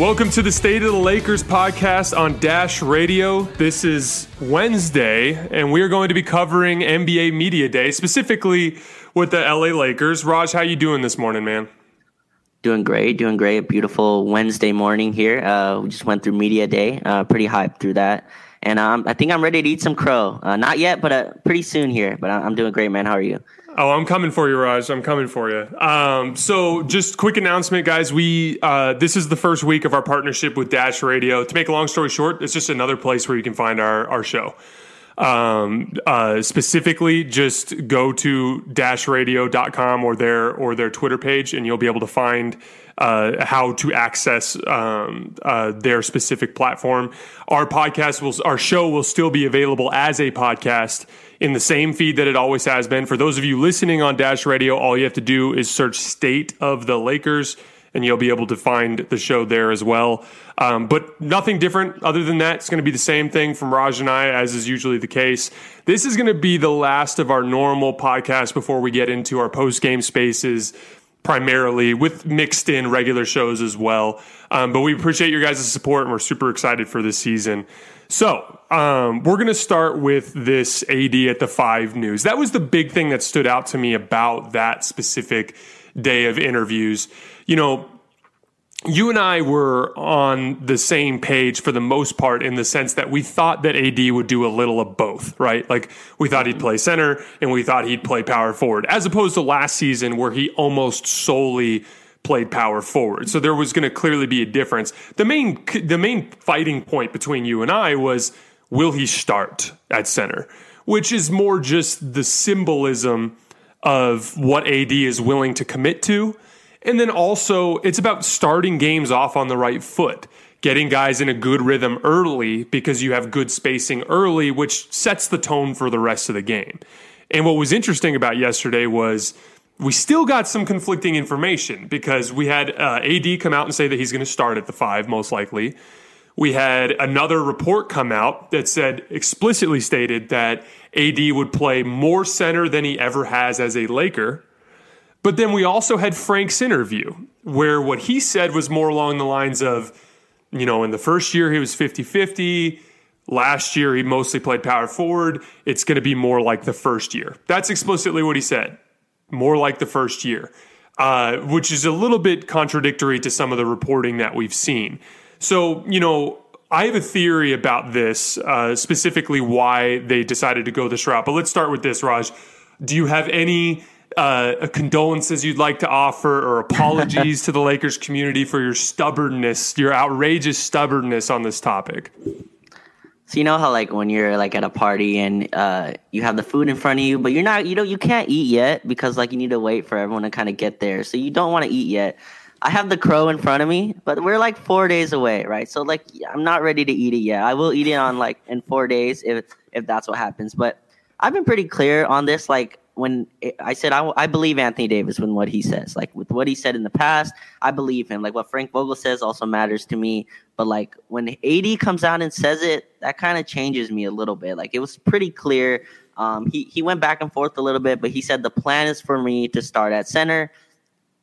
Welcome to the State of the Lakers podcast on Dash Radio. This is Wednesday, and we are going to be covering NBA Media Day, specifically with the LA Lakers. Raj, how you doing this morning, man? Doing great, doing great. Beautiful Wednesday morning here. Uh, we just went through Media Day. Uh, pretty hyped through that. And um, I think I'm ready to eat some crow. Uh, not yet, but uh, pretty soon here. But I'm doing great, man. How are you? Oh, I'm coming for you, Raj. I'm coming for you. Um, so, just quick announcement, guys. We uh, this is the first week of our partnership with Dash Radio. To make a long story short, it's just another place where you can find our our show. Um, uh, specifically, just go to dashradio.com or their or their Twitter page, and you'll be able to find uh, how to access um, uh, their specific platform. Our podcast will, our show will still be available as a podcast in the same feed that it always has been. For those of you listening on Dash Radio, all you have to do is search "State of the Lakers." and you'll be able to find the show there as well. Um, but nothing different other than that. It's going to be the same thing from Raj and I, as is usually the case. This is going to be the last of our normal podcast before we get into our post game spaces primarily with mixed in regular shows as well. Um, but we appreciate your guys' support and we're super excited for this season. So, um, we're going to start with this AD at the five news. That was the big thing that stood out to me about that specific day of interviews. You know, you and I were on the same page for the most part in the sense that we thought that AD would do a little of both, right? Like we thought he'd play center and we thought he'd play power forward, as opposed to last season where he almost solely played power forward. So there was going to clearly be a difference. The main the main fighting point between you and I was will he start at center, which is more just the symbolism of what AD is willing to commit to and then also, it's about starting games off on the right foot, getting guys in a good rhythm early because you have good spacing early, which sets the tone for the rest of the game. And what was interesting about yesterday was we still got some conflicting information because we had uh, AD come out and say that he's going to start at the five, most likely. We had another report come out that said explicitly stated that AD would play more center than he ever has as a Laker but then we also had Frank's interview, where what he said was more along the lines of, you know, in the first year he was 50 50. Last year he mostly played power forward. It's going to be more like the first year. That's explicitly what he said. More like the first year, uh, which is a little bit contradictory to some of the reporting that we've seen. So, you know, I have a theory about this, uh, specifically why they decided to go this route. But let's start with this, Raj. Do you have any uh, condolences you'd like to offer or apologies to the Lakers community for your stubbornness, your outrageous stubbornness on this topic? So you know how like when you're like at a party and uh, you have the food in front of you, but you're not, you know, you can't eat yet because like you need to wait for everyone to kind of get there. So you don't want to eat yet. I have the crow in front of me, but we're like four days away, right? So like I'm not ready to eat it yet. I will eat it on like in four days if if that's what happens. But I've been pretty clear on this. Like when I said I, I believe Anthony Davis when what he says, like with what he said in the past, I believe him. Like what Frank Vogel says also matters to me. But like when AD comes out and says it, that kind of changes me a little bit. Like it was pretty clear. Um, he he went back and forth a little bit, but he said the plan is for me to start at center,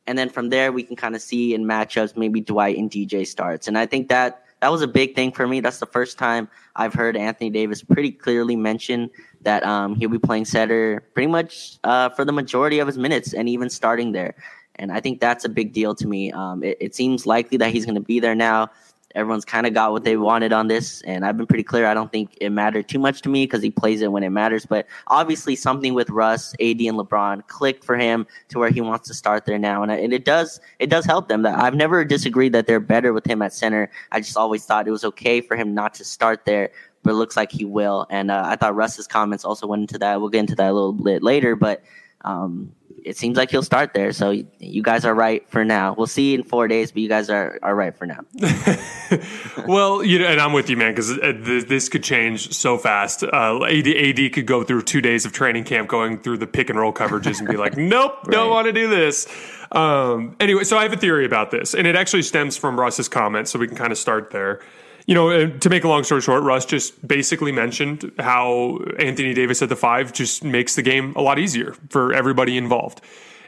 and then from there we can kind of see in matchups maybe Dwight and DJ starts, and I think that that was a big thing for me. That's the first time I've heard Anthony Davis pretty clearly mention that um, he'll be playing center pretty much uh, for the majority of his minutes and even starting there. And I think that's a big deal to me. Um, it, it, seems likely that he's going to be there now. Everyone's kind of got what they wanted on this, and I've been pretty clear. I don't think it mattered too much to me because he plays it when it matters. But obviously, something with Russ, AD, and LeBron clicked for him to where he wants to start there now, and, and it does it does help them. That I've never disagreed that they're better with him at center. I just always thought it was okay for him not to start there but it looks like he will. And uh, I thought Russ's comments also went into that. We'll get into that a little bit later, but um, it seems like he'll start there. So you guys are right for now. We'll see in four days, but you guys are, are right for now. well, you know, and I'm with you, man, because uh, this could change so fast. Uh, AD, AD could go through two days of training camp, going through the pick and roll coverages, and be like, "Nope, right. don't want to do this." Um, anyway, so I have a theory about this, and it actually stems from Russ's comments, so we can kind of start there you know, to make a long story short, Russ just basically mentioned how Anthony Davis at the five just makes the game a lot easier for everybody involved.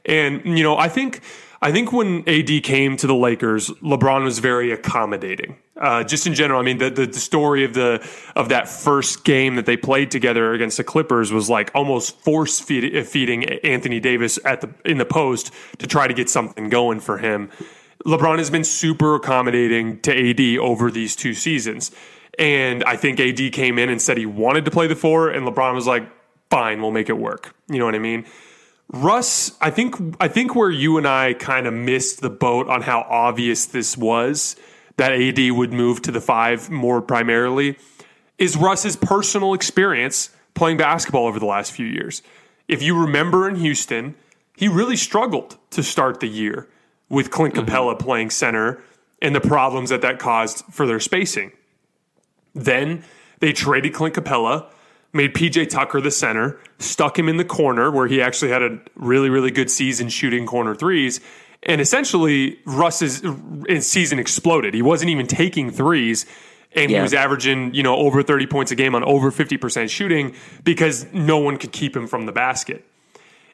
And you know, I think I think when AD came to the Lakers, LeBron was very accommodating. Uh, just in general, I mean, the, the, the story of the of that first game that they played together against the Clippers was like almost force feed, feeding Anthony Davis at the in the post to try to get something going for him. LeBron has been super accommodating to AD over these two seasons. And I think AD came in and said he wanted to play the four, and LeBron was like, fine, we'll make it work. You know what I mean? Russ, I think I think where you and I kind of missed the boat on how obvious this was that AD would move to the five more primarily is Russ's personal experience playing basketball over the last few years. If you remember in Houston, he really struggled to start the year with Clint mm-hmm. Mm-hmm. playing center and the problems that that caused for their spacing. Then they traded Clint Capela, made PJ Tucker the center, stuck him in the corner where he actually had a really, really good season shooting corner threes. And essentially, Russ's season exploded. He wasn't even taking threes and yeah. he was averaging, you know, over 30 points a game on over 50% shooting because no one could keep him from the basket.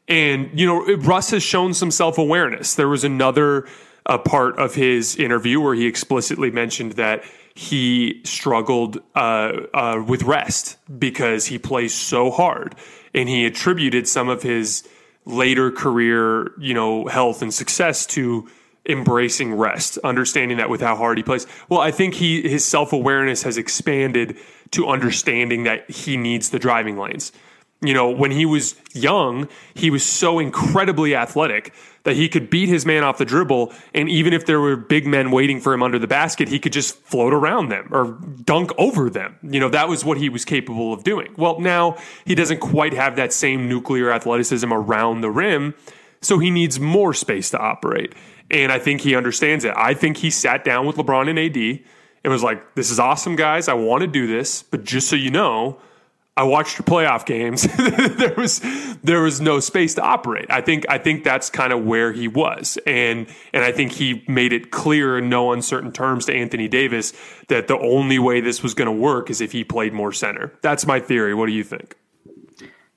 And, you know, Russ has shown some self awareness. There was another uh, part of his interview where he explicitly mentioned that he struggled uh, uh, with rest because he plays so hard. And he attributed some of his later career, you know, health and success to embracing rest, understanding that with how hard he plays. Well, I think he his self awareness has expanded to understanding that he needs the driving lanes. You know, when he was young, he was so incredibly athletic that he could beat his man off the dribble. And even if there were big men waiting for him under the basket, he could just float around them or dunk over them. You know, that was what he was capable of doing. Well, now he doesn't quite have that same nuclear athleticism around the rim. So he needs more space to operate. And I think he understands it. I think he sat down with LeBron and AD and was like, this is awesome, guys. I want to do this. But just so you know, I watched your playoff games. there was there was no space to operate. I think I think that's kind of where he was, and and I think he made it clear in no uncertain terms to Anthony Davis that the only way this was going to work is if he played more center. That's my theory. What do you think?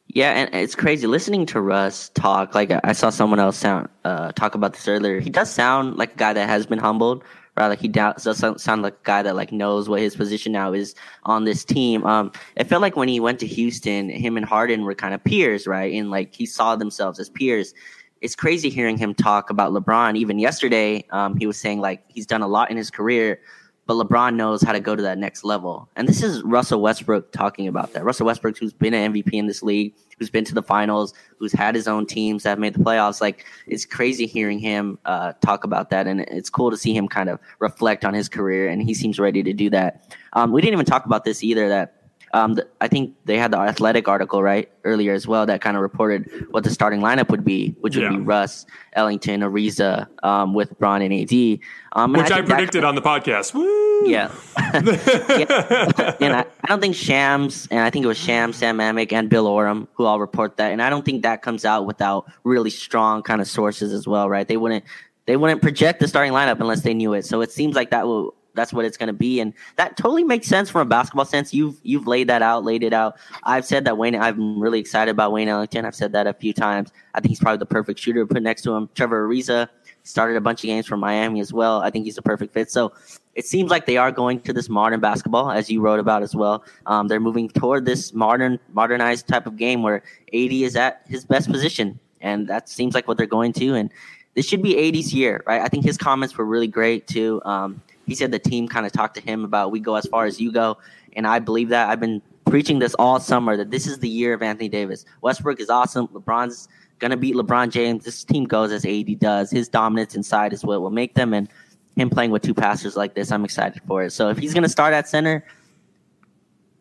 Yeah, and it's crazy listening to Russ talk. Like I saw someone else sound uh, talk about this earlier. He does sound like a guy that has been humbled right? Like he does doesn't sound like a guy that like knows what his position now is on this team. Um, it felt like when he went to Houston, him and Harden were kind of peers, right? And like he saw themselves as peers. It's crazy hearing him talk about LeBron. Even yesterday, um, he was saying like he's done a lot in his career, but LeBron knows how to go to that next level. And this is Russell Westbrook talking about that. Russell Westbrook, who's been an MVP in this league, who's been to the finals, who's had his own teams that have made the playoffs. Like it's crazy hearing him uh, talk about that, and it's cool to see him kind of reflect on his career, and he seems ready to do that. Um, we didn't even talk about this either. That um, the, I think they had the athletic article right earlier as well that kind of reported what the starting lineup would be, which would yeah. be Russ, Ellington, Ariza, um, with Bron and AD. Um, and which I, I predicted on the podcast. Woo! Yeah. yeah. and I, I, don't think Shams, and I think it was Shams, Sam Amick, and Bill Oram who all report that. And I don't think that comes out without really strong kind of sources as well, right? They wouldn't they wouldn't project the starting lineup unless they knew it. So it seems like that will that's what it's going to be, and that totally makes sense from a basketball sense. You've you've laid that out, laid it out. I've said that Wayne. I'm really excited about Wayne Ellington. I've said that a few times. I think he's probably the perfect shooter to put next to him. Trevor Ariza started a bunch of games for Miami as well. I think he's a perfect fit. So it seems like they are going to this modern basketball, as you wrote about as well. Um, they're moving toward this modern, modernized type of game where AD is at his best position, and that seems like what they're going to. And this should be AD's year, right? I think his comments were really great too. Um, he said the team kind of talked to him about we go as far as you go, and I believe that. I've been preaching this all summer that this is the year of Anthony Davis. Westbrook is awesome. LeBron's gonna beat LeBron James. This team goes as AD does. His dominance inside is what will make them, and him playing with two passers like this, I'm excited for it. So if he's gonna start at center,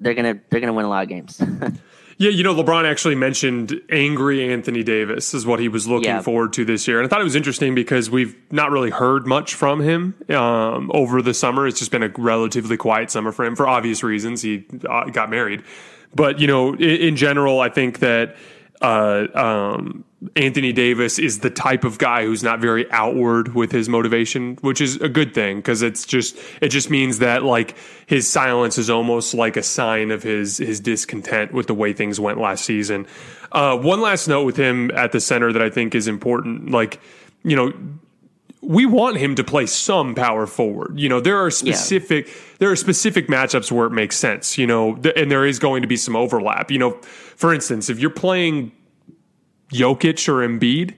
they're gonna they're gonna win a lot of games. Yeah, you know, LeBron actually mentioned angry Anthony Davis is what he was looking yeah. forward to this year. And I thought it was interesting because we've not really heard much from him um, over the summer. It's just been a relatively quiet summer for him for obvious reasons. He uh, got married. But, you know, in, in general, I think that uh, um, Anthony Davis is the type of guy who's not very outward with his motivation, which is a good thing because it's just it just means that like his silence is almost like a sign of his his discontent with the way things went last season. Uh, one last note with him at the center that I think is important, like you know. We want him to play some power forward. You know, there are specific yeah. there are specific matchups where it makes sense. You know, th- and there is going to be some overlap. You know, for instance, if you're playing Jokic or Embiid,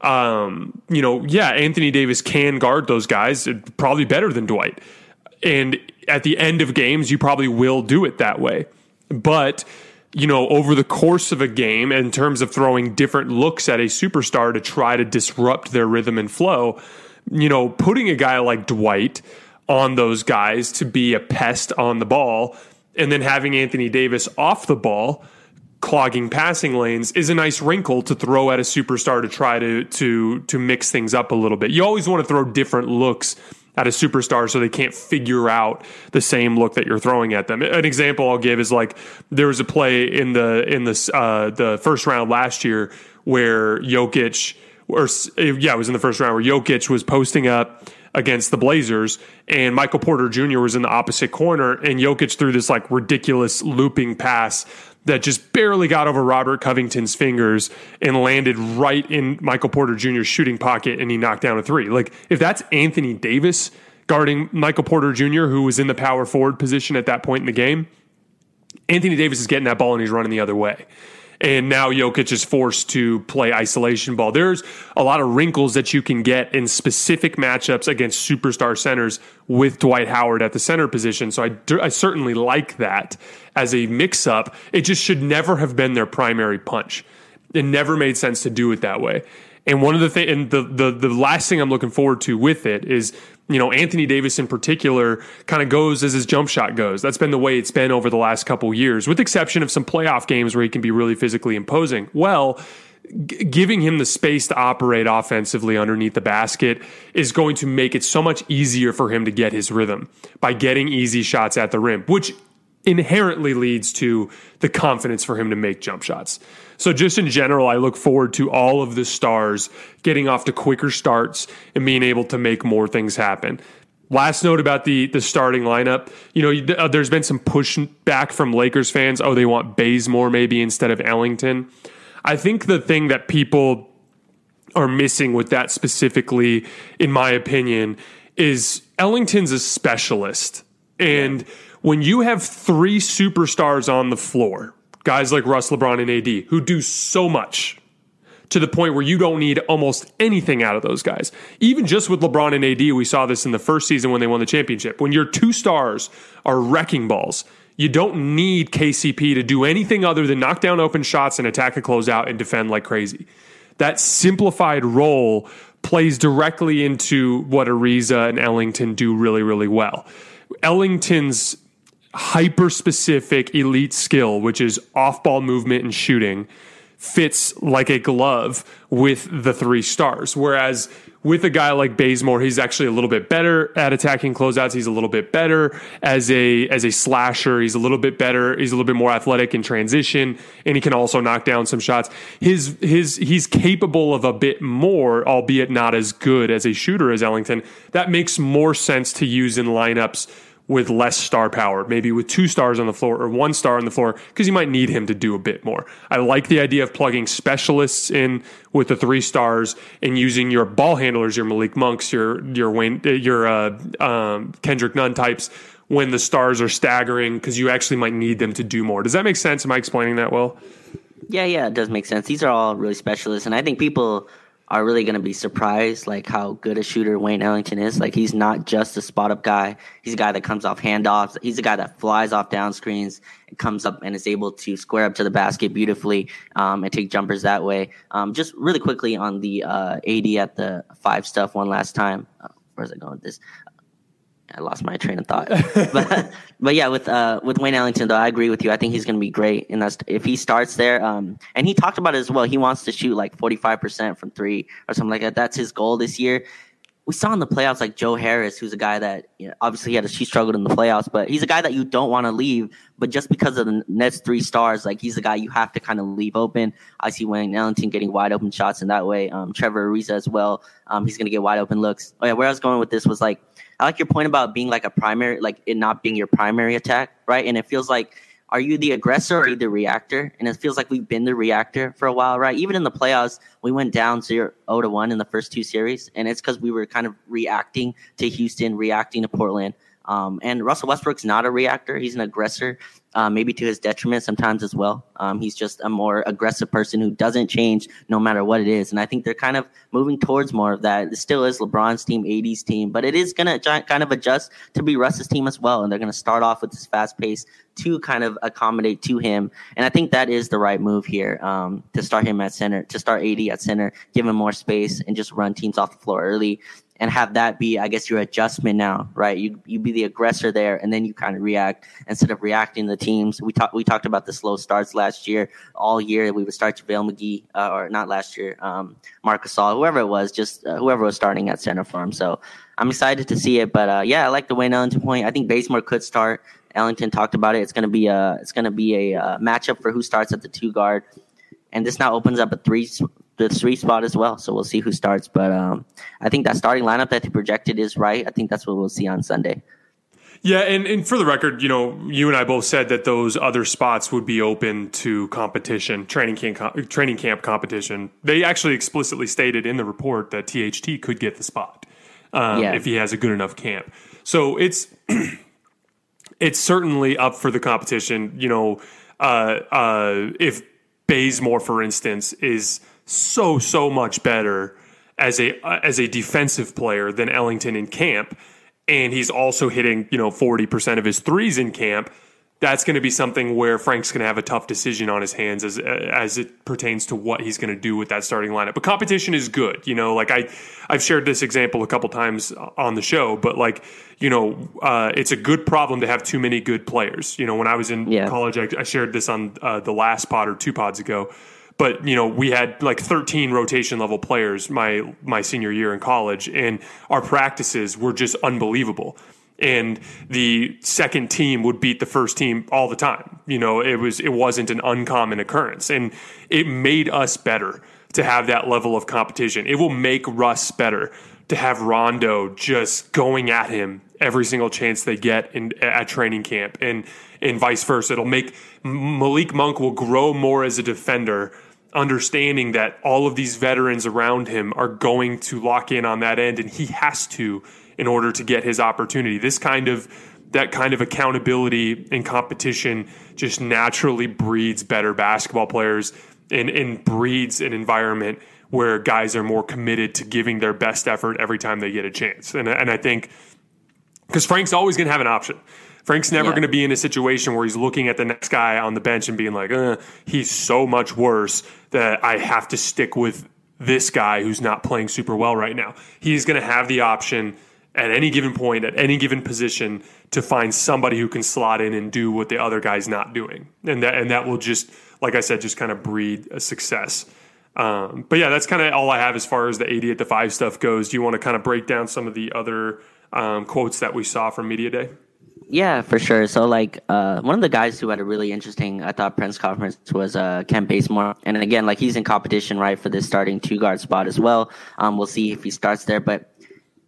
um, you know, yeah, Anthony Davis can guard those guys probably better than Dwight. And at the end of games, you probably will do it that way. But, you know, over the course of a game, in terms of throwing different looks at a superstar to try to disrupt their rhythm and flow, you know, putting a guy like Dwight on those guys to be a pest on the ball and then having Anthony Davis off the ball clogging passing lanes is a nice wrinkle to throw at a superstar to try to to to mix things up a little bit. You always want to throw different looks at a superstar so they can't figure out the same look that you're throwing at them. An example I'll give is like there was a play in the in the uh, the first round last year where Jokic or yeah, it was in the first round where Jokic was posting up against the Blazers, and Michael Porter Jr. was in the opposite corner, and Jokic threw this like ridiculous looping pass that just barely got over Robert Covington's fingers and landed right in Michael Porter Jr.'s shooting pocket, and he knocked down a three. Like if that's Anthony Davis guarding Michael Porter Jr., who was in the power forward position at that point in the game, Anthony Davis is getting that ball and he's running the other way and now Jokic is forced to play isolation ball. There's a lot of wrinkles that you can get in specific matchups against superstar centers with Dwight Howard at the center position. So I, I certainly like that as a mix up. It just should never have been their primary punch. It never made sense to do it that way. And one of the thing, and the, the the last thing I'm looking forward to with it is you know, Anthony Davis in particular kind of goes as his jump shot goes. That's been the way it's been over the last couple years, with exception of some playoff games where he can be really physically imposing. Well, g- giving him the space to operate offensively underneath the basket is going to make it so much easier for him to get his rhythm by getting easy shots at the rim, which inherently leads to the confidence for him to make jump shots. So, just in general, I look forward to all of the stars getting off to quicker starts and being able to make more things happen. Last note about the the starting lineup. You know, uh, there's been some pushback from Lakers fans. Oh, they want Bazemore maybe instead of Ellington. I think the thing that people are missing with that specifically, in my opinion, is Ellington's a specialist. And yeah. when you have three superstars on the floor, guys like Russ, LeBron, and AD, who do so much to the point where you don't need almost anything out of those guys. Even just with LeBron and AD, we saw this in the first season when they won the championship. When your two stars are wrecking balls, you don't need KCP to do anything other than knock down open shots and attack a closeout and defend like crazy. That simplified role plays directly into what Ariza and Ellington do really, really well. Ellington's hyper specific elite skill, which is off ball movement and shooting, fits like a glove with the three stars. Whereas with a guy like Bazemore, he's actually a little bit better at attacking closeouts. He's a little bit better as a as a slasher. He's a little bit better. He's a little bit more athletic in transition, and he can also knock down some shots. His his he's capable of a bit more, albeit not as good as a shooter as Ellington. That makes more sense to use in lineups with less star power, maybe with two stars on the floor or one star on the floor, because you might need him to do a bit more. I like the idea of plugging specialists in with the three stars and using your ball handlers, your Malik Monks, your your Wayne, your uh, um, Kendrick Nunn types when the stars are staggering, because you actually might need them to do more. Does that make sense? Am I explaining that well? Yeah, yeah, it does make sense. These are all really specialists, and I think people are really going to be surprised like how good a shooter Wayne Ellington is. Like he's not just a spot up guy. He's a guy that comes off handoffs. He's a guy that flies off down screens and comes up and is able to square up to the basket beautifully um, and take jumpers that way. Um, just really quickly on the uh, AD at the five stuff one last time. Uh, where's it going with this? I lost my train of thought. but but yeah, with uh with Wayne Ellington though, I agree with you. I think he's going to be great, and that's if he starts there. Um, and he talked about it as well. He wants to shoot like forty five percent from three or something like that. That's his goal this year. we saw in the playoffs like Joe Harris, who's a guy that you know, obviously he had a, he struggled in the playoffs, but he's a guy that you don't want to leave. But just because of the Nets three stars, like he's a guy you have to kind of leave open. I see Wayne Ellington getting wide open shots in that way. Um, Trevor Ariza as well. Um, he's going to get wide open looks. Oh, yeah, where I was going with this was like I like your point about being like a primary, like it not being your primary attack, right? And it feels like are you the aggressor or the reactor? And it feels like we've been the reactor for a while, right? Even in the playoffs, we went down 0 to 1 in the first two series. And it's because we were kind of reacting to Houston, reacting to Portland. Um, and Russell Westbrook's not a reactor; he's an aggressor, uh, maybe to his detriment sometimes as well. Um, he's just a more aggressive person who doesn't change no matter what it is. And I think they're kind of moving towards more of that. It still is LeBron's team, AD's team, but it is going to kind of adjust to be Russ's team as well. And they're going to start off with this fast pace to kind of accommodate to him. And I think that is the right move here um, to start him at center, to start AD at center, give him more space, and just run teams off the floor early and have that be, I guess, your adjustment now, right? You you be the aggressor there, and then you kind of react instead of reacting to teams. We talked we talked about the slow starts last year. All year we would start to JaVale McGee, uh, or not last year, um, Marc Gasol, whoever it was, just uh, whoever was starting at center for him. So I'm excited to see it. But uh, yeah, I like the Wayne Ellington point. I think Bazemore could start. Ellington talked about it. It's gonna be a it's gonna be a uh, matchup for who starts at the two guard, and this now opens up a three the three spot as well. So we'll see who starts. But um, I think that starting lineup that they projected is right. I think that's what we'll see on Sunday. Yeah, and, and for the record, you know, you and I both said that those other spots would be open to competition, training camp, training camp competition. They actually explicitly stated in the report that THT could get the spot um, yeah. if he has a good enough camp. So it's it's certainly up for the competition. You know, uh, uh, if Bazemore, for instance, is so so much better as a uh, as a defensive player than Ellington in camp, and he's also hitting you know forty percent of his threes in camp. That's going to be something where Frank's going to have a tough decision on his hands as as it pertains to what he's going to do with that starting lineup. But competition is good, you know. Like I, I've shared this example a couple times on the show, but like you know, uh, it's a good problem to have too many good players. You know, when I was in yeah. college, I, I, shared this on uh, the last pod or two pods ago but you know we had like 13 rotation level players my my senior year in college and our practices were just unbelievable. And the second team would beat the first team all the time. You know it was it wasn't an uncommon occurrence. And it made us better to have that level of competition. It will make russ better to have rondo just going at him every single chance they get in at training camp. And and vice versa. It'll make malik monk will grow more as a defender understanding that all of these veterans around him are going to lock in on that end and he has to in order to get his opportunity. This kind of that kind of accountability and competition just naturally breeds better basketball players and, and breeds an environment where guys are more committed to giving their best effort every time they get a chance. And, and I think because Frank's always going to have an option. Frank's never yeah. going to be in a situation where he's looking at the next guy on the bench and being like, uh, he's so much worse that I have to stick with this guy who's not playing super well right now. He's going to have the option at any given point, at any given position, to find somebody who can slot in and do what the other guy's not doing, and that and that will just, like I said, just kind of breed a success. Um, but yeah, that's kind of all I have as far as the AD at the five stuff goes. Do you want to kind of break down some of the other um, quotes that we saw from media day? Yeah, for sure. So, like, uh, one of the guys who had a really interesting, I thought, press conference was uh, Kent Bazemore. And again, like, he's in competition, right, for this starting two guard spot as well. Um, we'll see if he starts there. But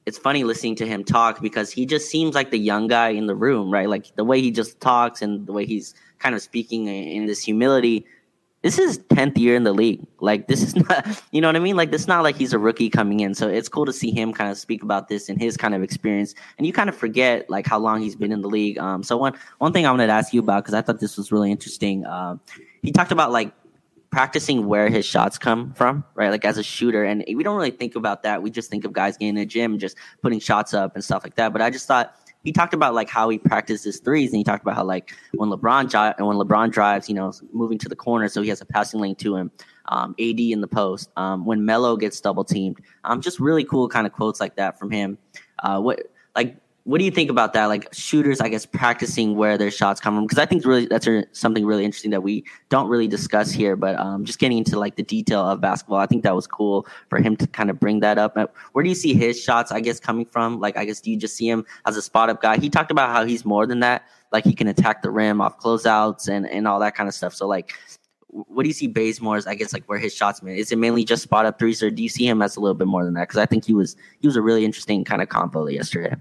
it's funny listening to him talk because he just seems like the young guy in the room, right? Like, the way he just talks and the way he's kind of speaking in this humility this is 10th year in the league. Like this is not, you know what I mean? Like it's not like he's a rookie coming in. So it's cool to see him kind of speak about this and his kind of experience. And you kind of forget like how long he's been in the league. Um, so one, one thing I wanted to ask you about, cause I thought this was really interesting. Um, he talked about like practicing where his shots come from, right? Like as a shooter. And we don't really think about that. We just think of guys getting in the gym, just putting shots up and stuff like that. But I just thought he talked about like how he practices threes, and he talked about how like when LeBron and when LeBron drives, you know, moving to the corner, so he has a passing lane to him. Um, AD in the post. Um, when Melo gets double teamed, um, just really cool kind of quotes like that from him. Uh, what like what do you think about that? Like shooters, I guess, practicing where their shots come from, because I think really that's something really interesting that we don't really discuss here. But um, just getting into like the detail of basketball, I think that was cool for him to kind of bring that up. Where do you see his shots? I guess coming from, like, I guess do you just see him as a spot up guy? He talked about how he's more than that. Like he can attack the rim off closeouts and and all that kind of stuff. So like, what do you see Bazemore's? I guess like where his shots man is it mainly just spot up threes, or do you see him as a little bit more than that? Because I think he was he was a really interesting kind of combo yesterday.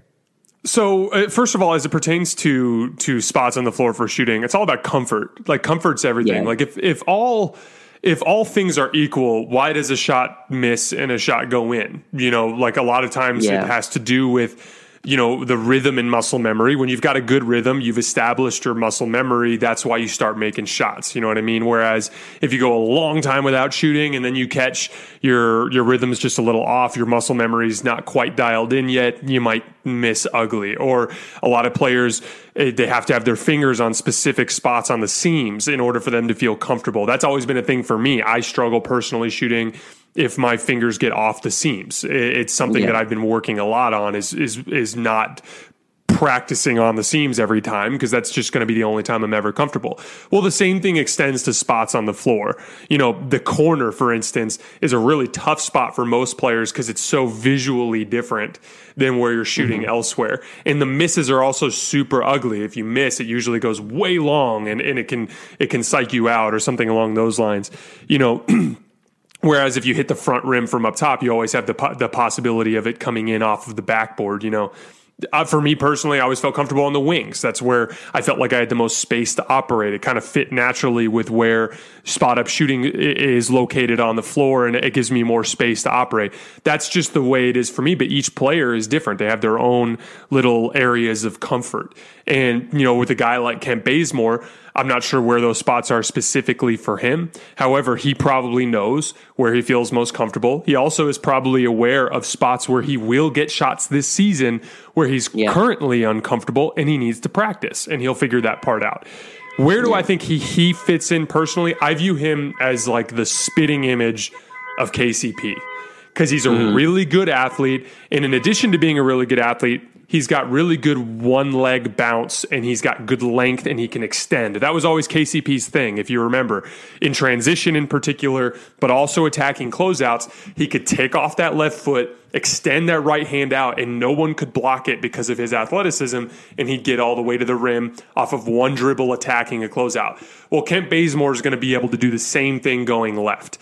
So uh, first of all, as it pertains to to spots on the floor for shooting, it's all about comfort. Like comfort's everything. Yeah. Like if if all if all things are equal, why does a shot miss and a shot go in? You know, like a lot of times yeah. it has to do with you know the rhythm and muscle memory. When you've got a good rhythm you've established your muscle memory. That's why you start making shots. You know what i mean? Whereas if you go a long time without shooting and then you catch your your rhythm is just a little off your muscle memory is not quite dialed in yet you might miss ugly. Or a lot of players eh, they have to have their fingers on specific spots on the seams in order for them to feel comfortable. That's always been a thing for me. I struggle personally shooting if my fingers get off the seams. It's something yeah. that I've been working a lot on is is is not practicing on the seams every time because that's just going to be the only time I'm ever comfortable. Well, the same thing extends to spots on the floor. You know, the corner, for instance, is a really tough spot for most players because it's so visually different than where you're shooting mm-hmm. elsewhere. And the misses are also super ugly. If you miss, it usually goes way long and, and it can it can psych you out or something along those lines. You know, Whereas if you hit the front rim from up top, you always have the po- the possibility of it coming in off of the backboard. You know, uh, for me personally, I always felt comfortable on the wings. That's where I felt like I had the most space to operate. It kind of fit naturally with where spot up shooting is located on the floor, and it gives me more space to operate. That's just the way it is for me. But each player is different. They have their own little areas of comfort. And you know, with a guy like Kent Bazemore, I'm not sure where those spots are specifically for him. However, he probably knows where he feels most comfortable. He also is probably aware of spots where he will get shots this season where he's yeah. currently uncomfortable and he needs to practice and he'll figure that part out. Where do yeah. I think he he fits in personally? I view him as like the spitting image of KCP because he's a mm. really good athlete. And in addition to being a really good athlete, he's got really good one leg bounce and he's got good length and he can extend. That was always KCP's thing, if you remember, in transition in particular, but also attacking closeouts. He could take off that left foot, extend that right hand out, and no one could block it because of his athleticism, and he'd get all the way to the rim off of one dribble attacking a closeout. Well, Kent Bazemore is going to be able to do the same thing going left.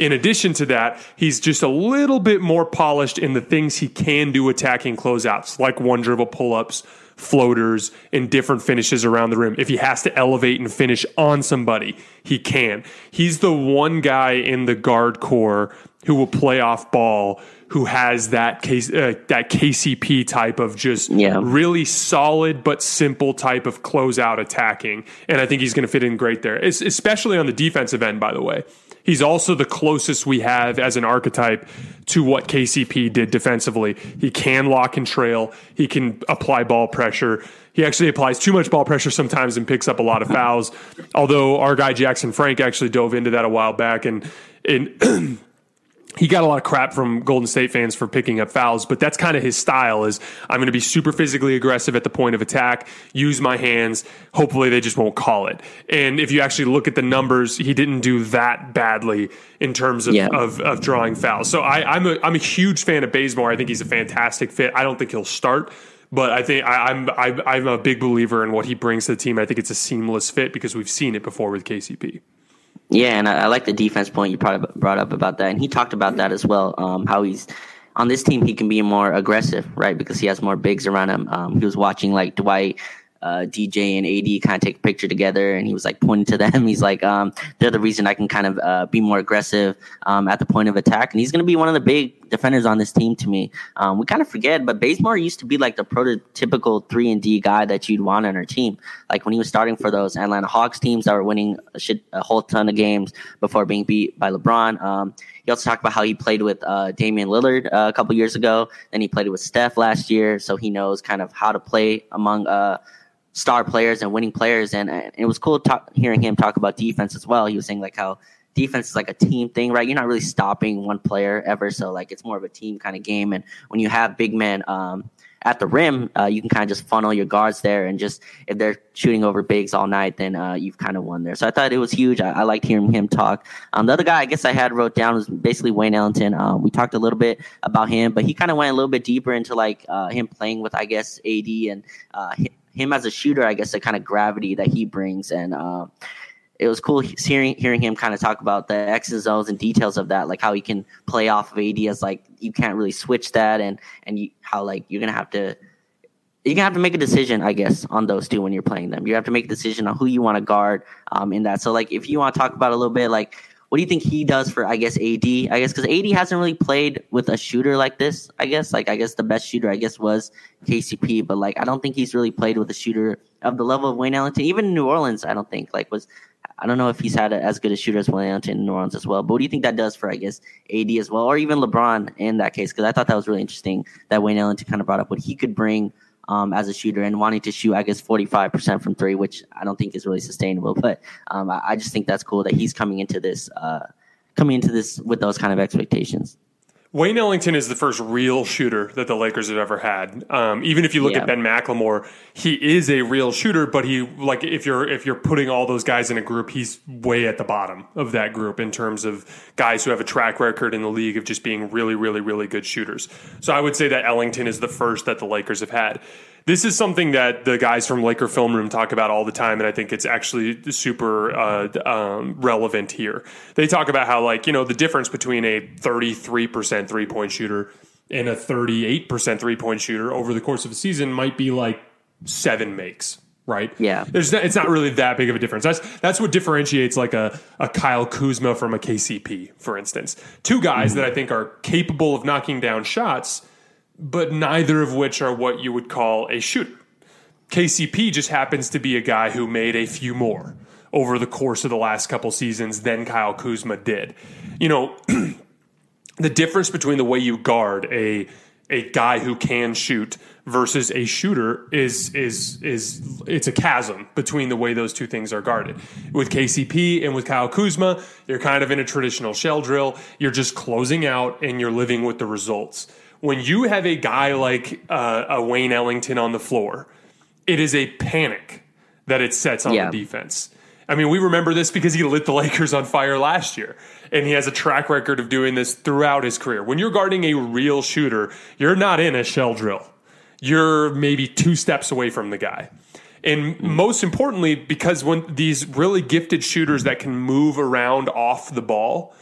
In addition to that, he's just a little bit more polished in the things he can do attacking closeouts, like one dribble pull ups, floaters, and different finishes around the rim. If he has to elevate and finish on somebody, he can. He's the one guy in the guard core who will play off ball who has that case uh, that KCP type of just yeah. really solid but simple type of closeout attacking, and I think he's going to fit in great there, it's, especially on the defensive end. By the way, He's also the closest we have as an archetype to what KCP did defensively. He can lock and trail. He can apply ball pressure. He actually applies too much ball pressure sometimes and picks up a lot of fouls. Although our guy Jackson Frank actually dove into that a while back and and he got a lot of crap from Golden State fans for picking up fouls, but that's kind of his style is I'm going to be super physically aggressive at the point of attack, use my hands, hopefully they just won't call it. And if you actually look at the numbers, he didn't do that badly in terms of, yeah. of, of, drawing fouls. So I, am a, I'm a huge fan of Bazemore. I think he's a fantastic fit. I don't think he'll start, but I think I, I'm, I'm a big believer in what he brings to the team. I think it's a seamless fit because we've seen it before with KCP. Yeah, and I, I, like the defense point you brought up about that, and he talked about that as well. Um, how he's on this team, he can be more aggressive, right? Because he has more bigs around him. Um, he was watching like Dwight uh, DJ and AD kind of take a picture together, and he was like pointing to them. He's like, um, "They're the reason I can kind of uh, be more aggressive um, at the point of attack." And he's going to be one of the big defenders on this team to me. Um, we kind of forget, but Bazemore used to be like the prototypical three and D guy that you'd want on our team. Like when he was starting for those Atlanta Hawks teams that were winning a, shit, a whole ton of games before being beat by LeBron. Um, he also talked about how he played with uh, Damian Lillard uh, a couple years ago, and he played with Steph last year, so he knows kind of how to play among. Uh, star players and winning players. And, and it was cool talk, hearing him talk about defense as well. He was saying like how defense is like a team thing, right? You're not really stopping one player ever, so like it's more of a team kind of game. And when you have big men um, at the rim, uh, you can kind of just funnel your guards there, and just if they're shooting over bigs all night, then uh, you've kind of won there. So I thought it was huge. I, I liked hearing him talk. Um, the other guy I guess I had wrote down was basically Wayne Ellington. Uh, we talked a little bit about him, but he kind of went a little bit deeper into like uh, him playing with I guess AD and uh, him as a shooter. I guess the kind of gravity that he brings and it was cool hearing hearing him kind of talk about the X's and O's and details of that, like how he can play off of AD as like you can't really switch that, and and you, how like you're gonna have to gonna have to make a decision, I guess, on those two when you're playing them. You have to make a decision on who you want to guard um, in that. So like if you want to talk about a little bit, like what do you think he does for I guess AD? I guess because AD hasn't really played with a shooter like this. I guess like I guess the best shooter I guess was KCP, but like I don't think he's really played with a shooter of the level of Wayne Ellington. Even New Orleans, I don't think like was I don't know if he's had a, as good a shooter as Wayne in New Orleans as well. But what do you think that does for, I guess, AD as well, or even LeBron in that case? Because I thought that was really interesting that Wayne Ellington kind of brought up what he could bring um, as a shooter and wanting to shoot, I guess, 45% from three, which I don't think is really sustainable. But um, I, I, just think that's cool that he's coming into this, uh, coming into this with those kind of expectations. Wayne Ellington is the first real shooter that the Lakers have ever had. Um, even if you look yeah. at Ben McLemore, he is a real shooter, but he like if you're if you're putting all those guys in a group, he's way at the bottom of that group in terms of guys who have a track record in the league of just being really, really, really good shooters. So I would say that Ellington is the first that the Lakers have had this is something that the guys from Laker Film Room talk about all the time, and I think it's actually super uh, um, relevant here. They talk about how, like, you know, the difference between a 33% three point shooter and a 38% three point shooter over the course of a season might be like seven makes, right? Yeah. There's it's not really that big of a difference. That's that's what differentiates like a, a Kyle Kuzma from a KCP, for instance. Two guys mm-hmm. that I think are capable of knocking down shots but neither of which are what you would call a shooter. KCP just happens to be a guy who made a few more over the course of the last couple seasons than Kyle Kuzma did. You know, the difference between the way you guard a a guy who can shoot versus a shooter is is is it's a chasm between the way those two things are guarded. With KCP and with Kyle Kuzma, you're kind of in a traditional shell drill. You're just closing out and you're living with the results when you have a guy like uh, a Wayne Ellington on the floor, it is a panic that it sets on yeah. the defense. I mean, we remember this because he lit the Lakers on fire last year, and he has a track record of doing this throughout his career. When you're guarding a real shooter, you're not in a shell drill. You're maybe two steps away from the guy. And most importantly, because when these really gifted shooters that can move around off the ball,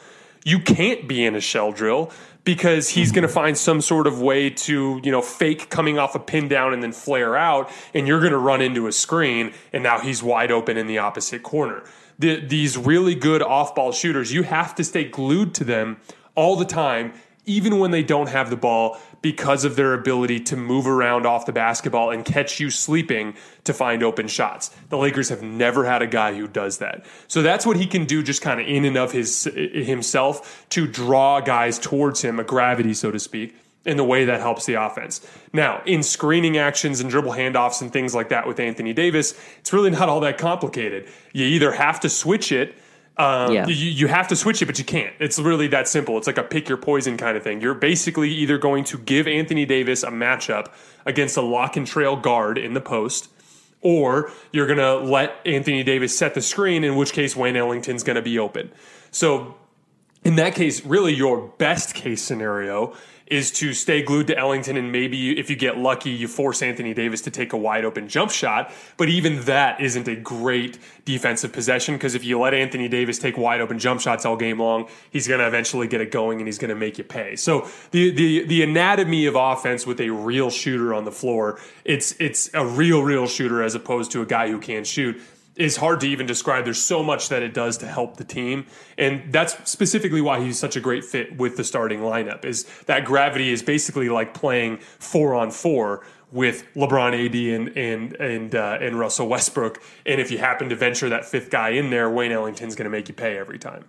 you can't be in a shell drill because he's going to mm-hmm. find some sort of way to, you know, fake coming off a pin down and then flare out, and you're going to run into a screen, and now he's wide open in the opposite corner. The, these really good off ball shooters, you have to stay glued to them all the time, even when they don't have the ball, because of their ability to move around off the basketball and catch you sleeping to find open shots. The Lakers have never had a guy who does that. So that's what he can do just kind of in and of his himself to draw guys towards him, a gravity so to speak. In the way that helps the offense. Now, in screening actions and dribble handoffs and things like that with Anthony Davis, it's really not all that complicated. You either have to switch it um, yeah. you, you have to switch it, but you can't. It's really that simple. It's like a pick your poison kind of thing. You're basically either going to give Anthony Davis a matchup against a lock and trail guard in the post, or you're going to let Anthony Davis set the screen, in which case Wayne Ellington's going to be open. So, in that case, really your best case scenario is to stay glued to Ellington and maybe if you get lucky, you force Anthony Davis to take a wide open jump shot. But even that isn't a great defensive possession because if you let Anthony Davis take wide open jump shots all game long, he's going to eventually get it going and he's going to make you pay. So the, the, the anatomy of offense with a real shooter on the floor, it's, it's a real, real shooter as opposed to a guy who can't shoot is hard to even describe. There's so much that it does to help the team, and that's specifically why he's such a great fit with the starting lineup. Is that gravity is basically like playing four on four with LeBron, AD, and and and uh, and Russell Westbrook. And if you happen to venture that fifth guy in there, Wayne Ellington's going to make you pay every time.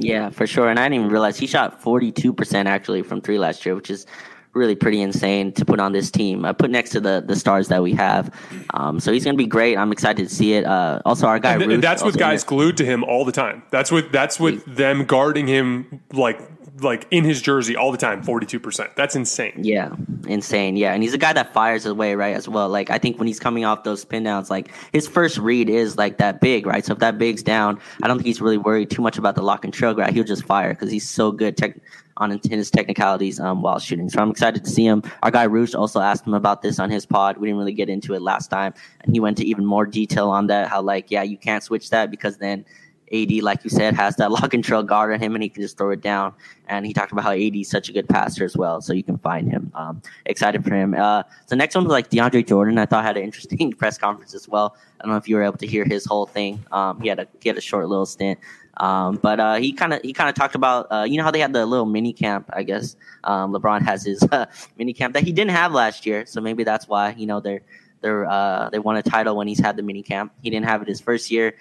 Yeah, for sure. And I didn't even realize he shot 42% actually from three last year, which is really pretty insane to put on this team. Uh, put next to the the stars that we have. Um, so he's going to be great. I'm excited to see it. Uh, also, our guy, and, Roosh, and that's with guys glued to him all the time. That's with that's with them guarding him like like in his jersey all the time, 42%. That's insane. Yeah, insane. Yeah, and he's a guy that fires away, right, as well. Like, I think when he's coming off those pin downs, like, his first read is like that big, right? So if that big's down, I don't think he's really worried too much about the lock and trail grab. He'll just fire because he's so good tech- on his technicalities um, while shooting. So I'm excited to see him. Our guy Roosh also asked him about this on his pod. We didn't really get into it last time, and he went to even more detail on that. How, like, yeah, you can't switch that because then AD, like you said, has that lock and trail guard on him, and he can just throw it down. And he talked about how AD is such a good passer as well, so you can find him. Um, excited for him. Uh, the next one was like DeAndre Jordan. I thought had an interesting press conference as well. I don't know if you were able to hear his whole thing. Um, he had a he had a short little stint, um, but uh, he kind of he kind of talked about uh, you know how they had the little mini camp. I guess um, LeBron has his uh, mini camp that he didn't have last year, so maybe that's why you know they're they're uh, they won a title when he's had the mini camp. He didn't have it his first year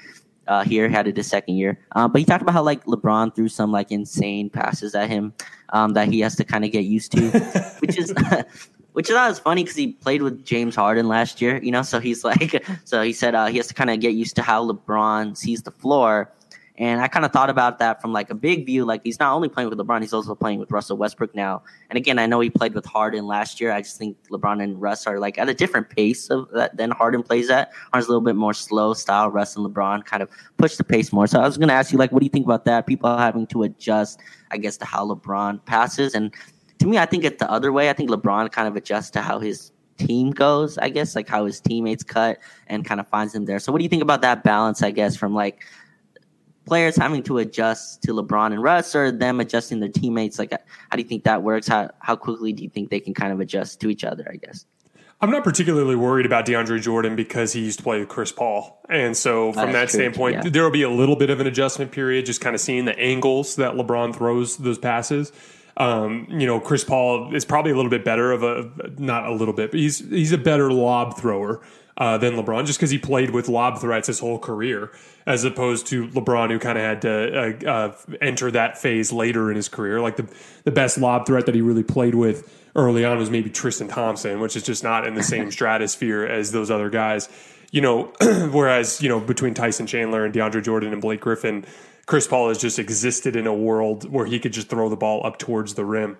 uh, here, had it his second year. Uh, but he talked about how like LeBron threw some like insane passes at him um, that he has to kind of get used to, which is. which is was funny because he played with James Harden last year, you know. So he's like, so he said uh, he has to kind of get used to how LeBron sees the floor, and I kind of thought about that from like a big view. Like he's not only playing with LeBron, he's also playing with Russell Westbrook now. And again, I know he played with Harden last year. I just think LeBron and Russ are like at a different pace of that than Harden plays at. Harden's a little bit more slow style. Russ and LeBron kind of push the pace more. So I was going to ask you, like, what do you think about that? People having to adjust, I guess, to how LeBron passes. And to me, I think it's the other way. I think LeBron kind of adjusts to how his team goes, I guess, like how his teammates cut and kind of finds them there. So what do you think about that balance, I guess, from like players having to adjust to LeBron and Russ or them adjusting their teammates? Like, how do you think that works? How, how quickly do you think they can kind of adjust to each other, I guess? I'm not particularly worried about DeAndre Jordan because he used to play with Chris Paul. And so, from that true, standpoint, yeah. there will be a little bit of an adjustment period, just kind of seeing the angles that LeBron throws those passes. Um, you know, Chris Paul is probably a little bit better of a, not a little bit, but he's, he's a better lob thrower uh, than LeBron just because he played with lob threats his whole career, as opposed to LeBron, who kind of had to uh, uh, enter that phase later in his career. Like the the best lob threat that he really played with early on was maybe Tristan Thompson, which is just not in the same stratosphere as those other guys. You know, whereas you know between Tyson Chandler and DeAndre Jordan and Blake Griffin, Chris Paul has just existed in a world where he could just throw the ball up towards the rim.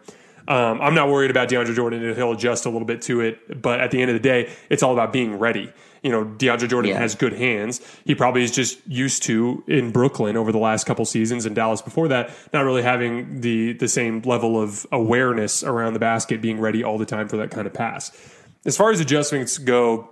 Um, I'm not worried about DeAndre Jordan. He'll adjust a little bit to it, but at the end of the day, it's all about being ready. You know, DeAndre Jordan yeah. has good hands. He probably is just used to in Brooklyn over the last couple seasons and Dallas before that, not really having the the same level of awareness around the basket, being ready all the time for that kind of pass. As far as adjustments go,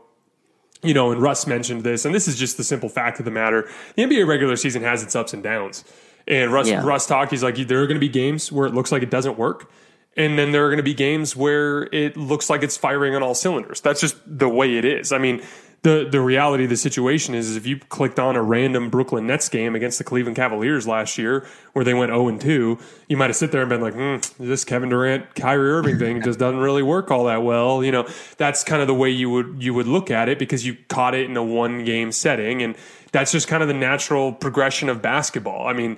you know, and Russ mentioned this, and this is just the simple fact of the matter: the NBA regular season has its ups and downs. And Russ, yeah. Russ talked. He's like, there are going to be games where it looks like it doesn't work and then there are going to be games where it looks like it's firing on all cylinders. That's just the way it is. I mean, the the reality of the situation is, is if you clicked on a random Brooklyn Nets game against the Cleveland Cavaliers last year where they went 0 and 2, you might have sit there and been like, mm, this Kevin Durant, Kyrie Irving thing just doesn't really work all that well. You know, that's kind of the way you would you would look at it because you caught it in a one game setting and that's just kind of the natural progression of basketball. I mean,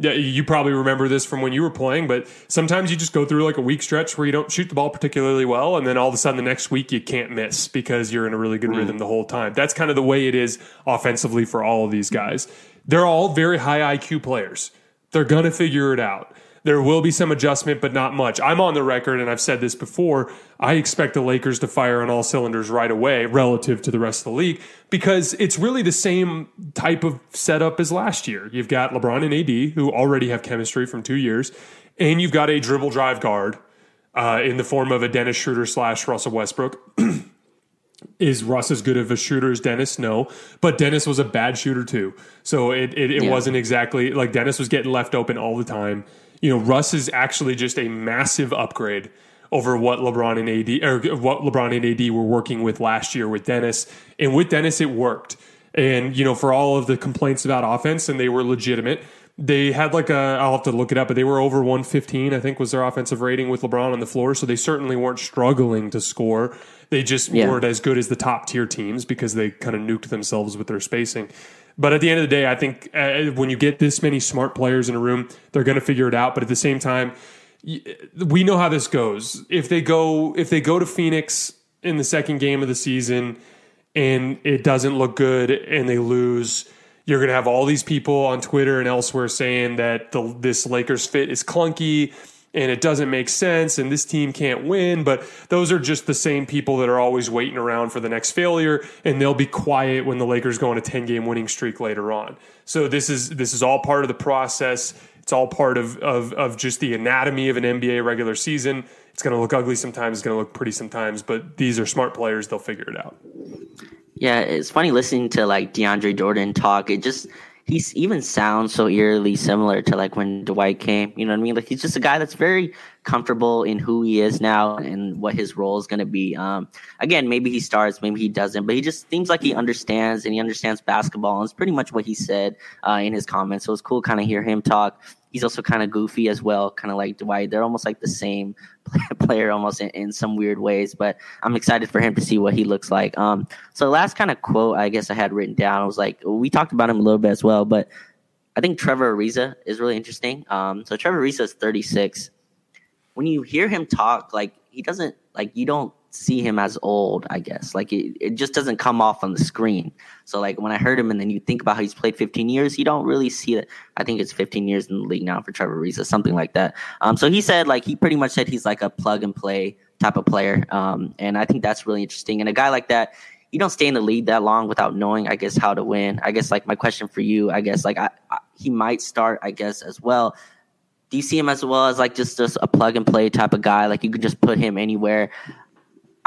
yeah, you probably remember this from when you were playing, but sometimes you just go through like a week stretch where you don't shoot the ball particularly well, and then all of a sudden the next week you can't miss because you're in a really good mm. rhythm the whole time. That's kind of the way it is offensively for all of these guys. They're all very high IQ players. They're going to figure it out. There will be some adjustment, but not much. I'm on the record, and I've said this before. I expect the Lakers to fire on all cylinders right away relative to the rest of the league because it's really the same type of setup as last year. You've got LeBron and AD, who already have chemistry from two years, and you've got a dribble drive guard uh, in the form of a Dennis Schroeder slash Russell Westbrook. Is Russ as good of a shooter as Dennis? No, but Dennis was a bad shooter too. So it it, it yeah. wasn't exactly like Dennis was getting left open all the time you know, Russ is actually just a massive upgrade over what LeBron and AD or what LeBron and AD were working with last year with Dennis. And with Dennis, it worked. And you know, for all of the complaints about offense, and they were legitimate. They had like a I'll have to look it up, but they were over 115, I think was their offensive rating with LeBron on the floor. So they certainly weren't struggling to score. They just yeah. weren't as good as the top tier teams because they kind of nuked themselves with their spacing. But at the end of the day, I think uh, when you get this many smart players in a room, they're going to figure it out. But at the same time, we know how this goes. If they go if they go to Phoenix in the second game of the season and it doesn't look good and they lose, You're going to have all these people on Twitter and elsewhere saying that the, this Lakers fit is clunky and it doesn't make sense and this team can't win but those are just the same people that are always waiting around for the next failure and they'll be quiet when the Lakers go on a 10 game winning streak later on. So this is this is all part of the process. It's all part of of, of just the anatomy of an NBA regular season. It's going to look ugly sometimes it's going to look pretty sometimes but these are smart players they'll figure it out. Yeah it's funny listening to like DeAndre Jordan talk. It just he's even sounds so eerily similar to like when Dwight came. You know what I mean? Like he's just a guy that's very comfortable in who he is now and what his role is going to be. Um, again, maybe he starts, maybe he doesn't, but he just seems like he understands and he understands basketball. And it's pretty much what he said uh, in his comments. So it's cool kind of hear him talk he's also kind of goofy as well, kind of like Dwight. They're almost like the same player, almost in, in, some weird ways. But I'm excited for him to see what he looks like. Um, so the last kind of quote I guess I had written down was like we talked about him a little bit as well, but I think Trevor Ariza is really interesting. Um, so Trevor Ariza is 36. When you hear him talk, like he doesn't like you don't see him as old, I guess. Like it, it just doesn't come off on the screen. So like when I heard him and then you think about how he's played 15 years, you don't really see it. I think it's 15 years in the league now for Trevor Ariza, something like that. Um, so he said like he pretty much said he's like a plug and play type of player. Um, and I think that's really interesting. And a guy like that, you don't stay in the league that long without knowing, I guess, how to win. I guess like my question for you, I guess like I, I, he might start, I guess, as well. Do you see him as well as like just, just a plug and play type of guy? Like you can just put him anywhere.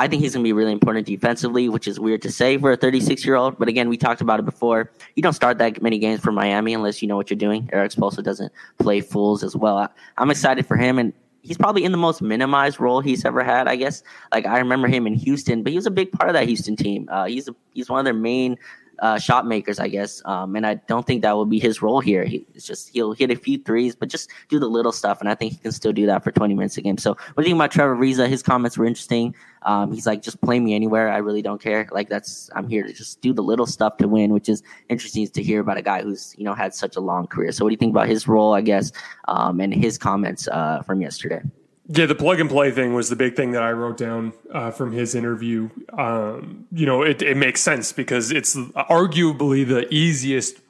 I think he's going to be really important defensively, which is weird to say for a 36 year old. But again, we talked about it before. You don't start that many games for Miami unless you know what you're doing. Erik Spoelstra doesn't play fools as well. I, I'm excited for him, and he's probably in the most minimized role he's ever had. I guess. Like I remember him in Houston, but he was a big part of that Houston team. Uh, he's a, he's one of their main uh, shot makers, I guess. Um, and I don't think that will be his role here. He, it's just he'll hit a few threes, but just do the little stuff. And I think he can still do that for 20 minutes a game. So what do you think about Trevor Ariza? His comments were interesting. Um, he's like, just play me anywhere. I really don't care. Like that's I'm here to just do the little stuff to win, which is interesting to hear about a guy who's you know had such a long career. So what do you think about his role? I guess um, and his comments uh, from yesterday. Yeah, the plug and play thing was the big thing that I wrote down uh, from his interview. Um, you know, it, it makes sense because it's arguably the easiest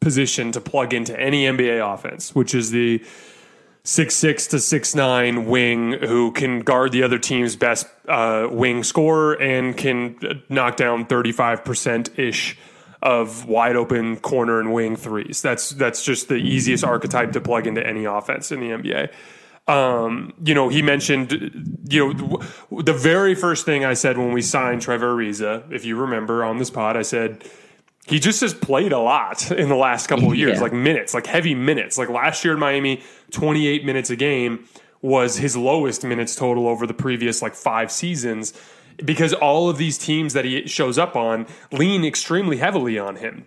position to plug into any NBA offense, which is the six six to six nine wing who can guard the other team's best uh, wing scorer and can knock down thirty five percent ish of wide open corner and wing threes. That's that's just the easiest archetype to plug into any offense in the NBA. Um, you know, he mentioned, you know, the very first thing I said when we signed Trevor Ariza, if you remember on this pod, I said he just has played a lot in the last couple of years, yeah. like minutes, like heavy minutes. Like last year in Miami, 28 minutes a game was his lowest minutes total over the previous like five seasons because all of these teams that he shows up on lean extremely heavily on him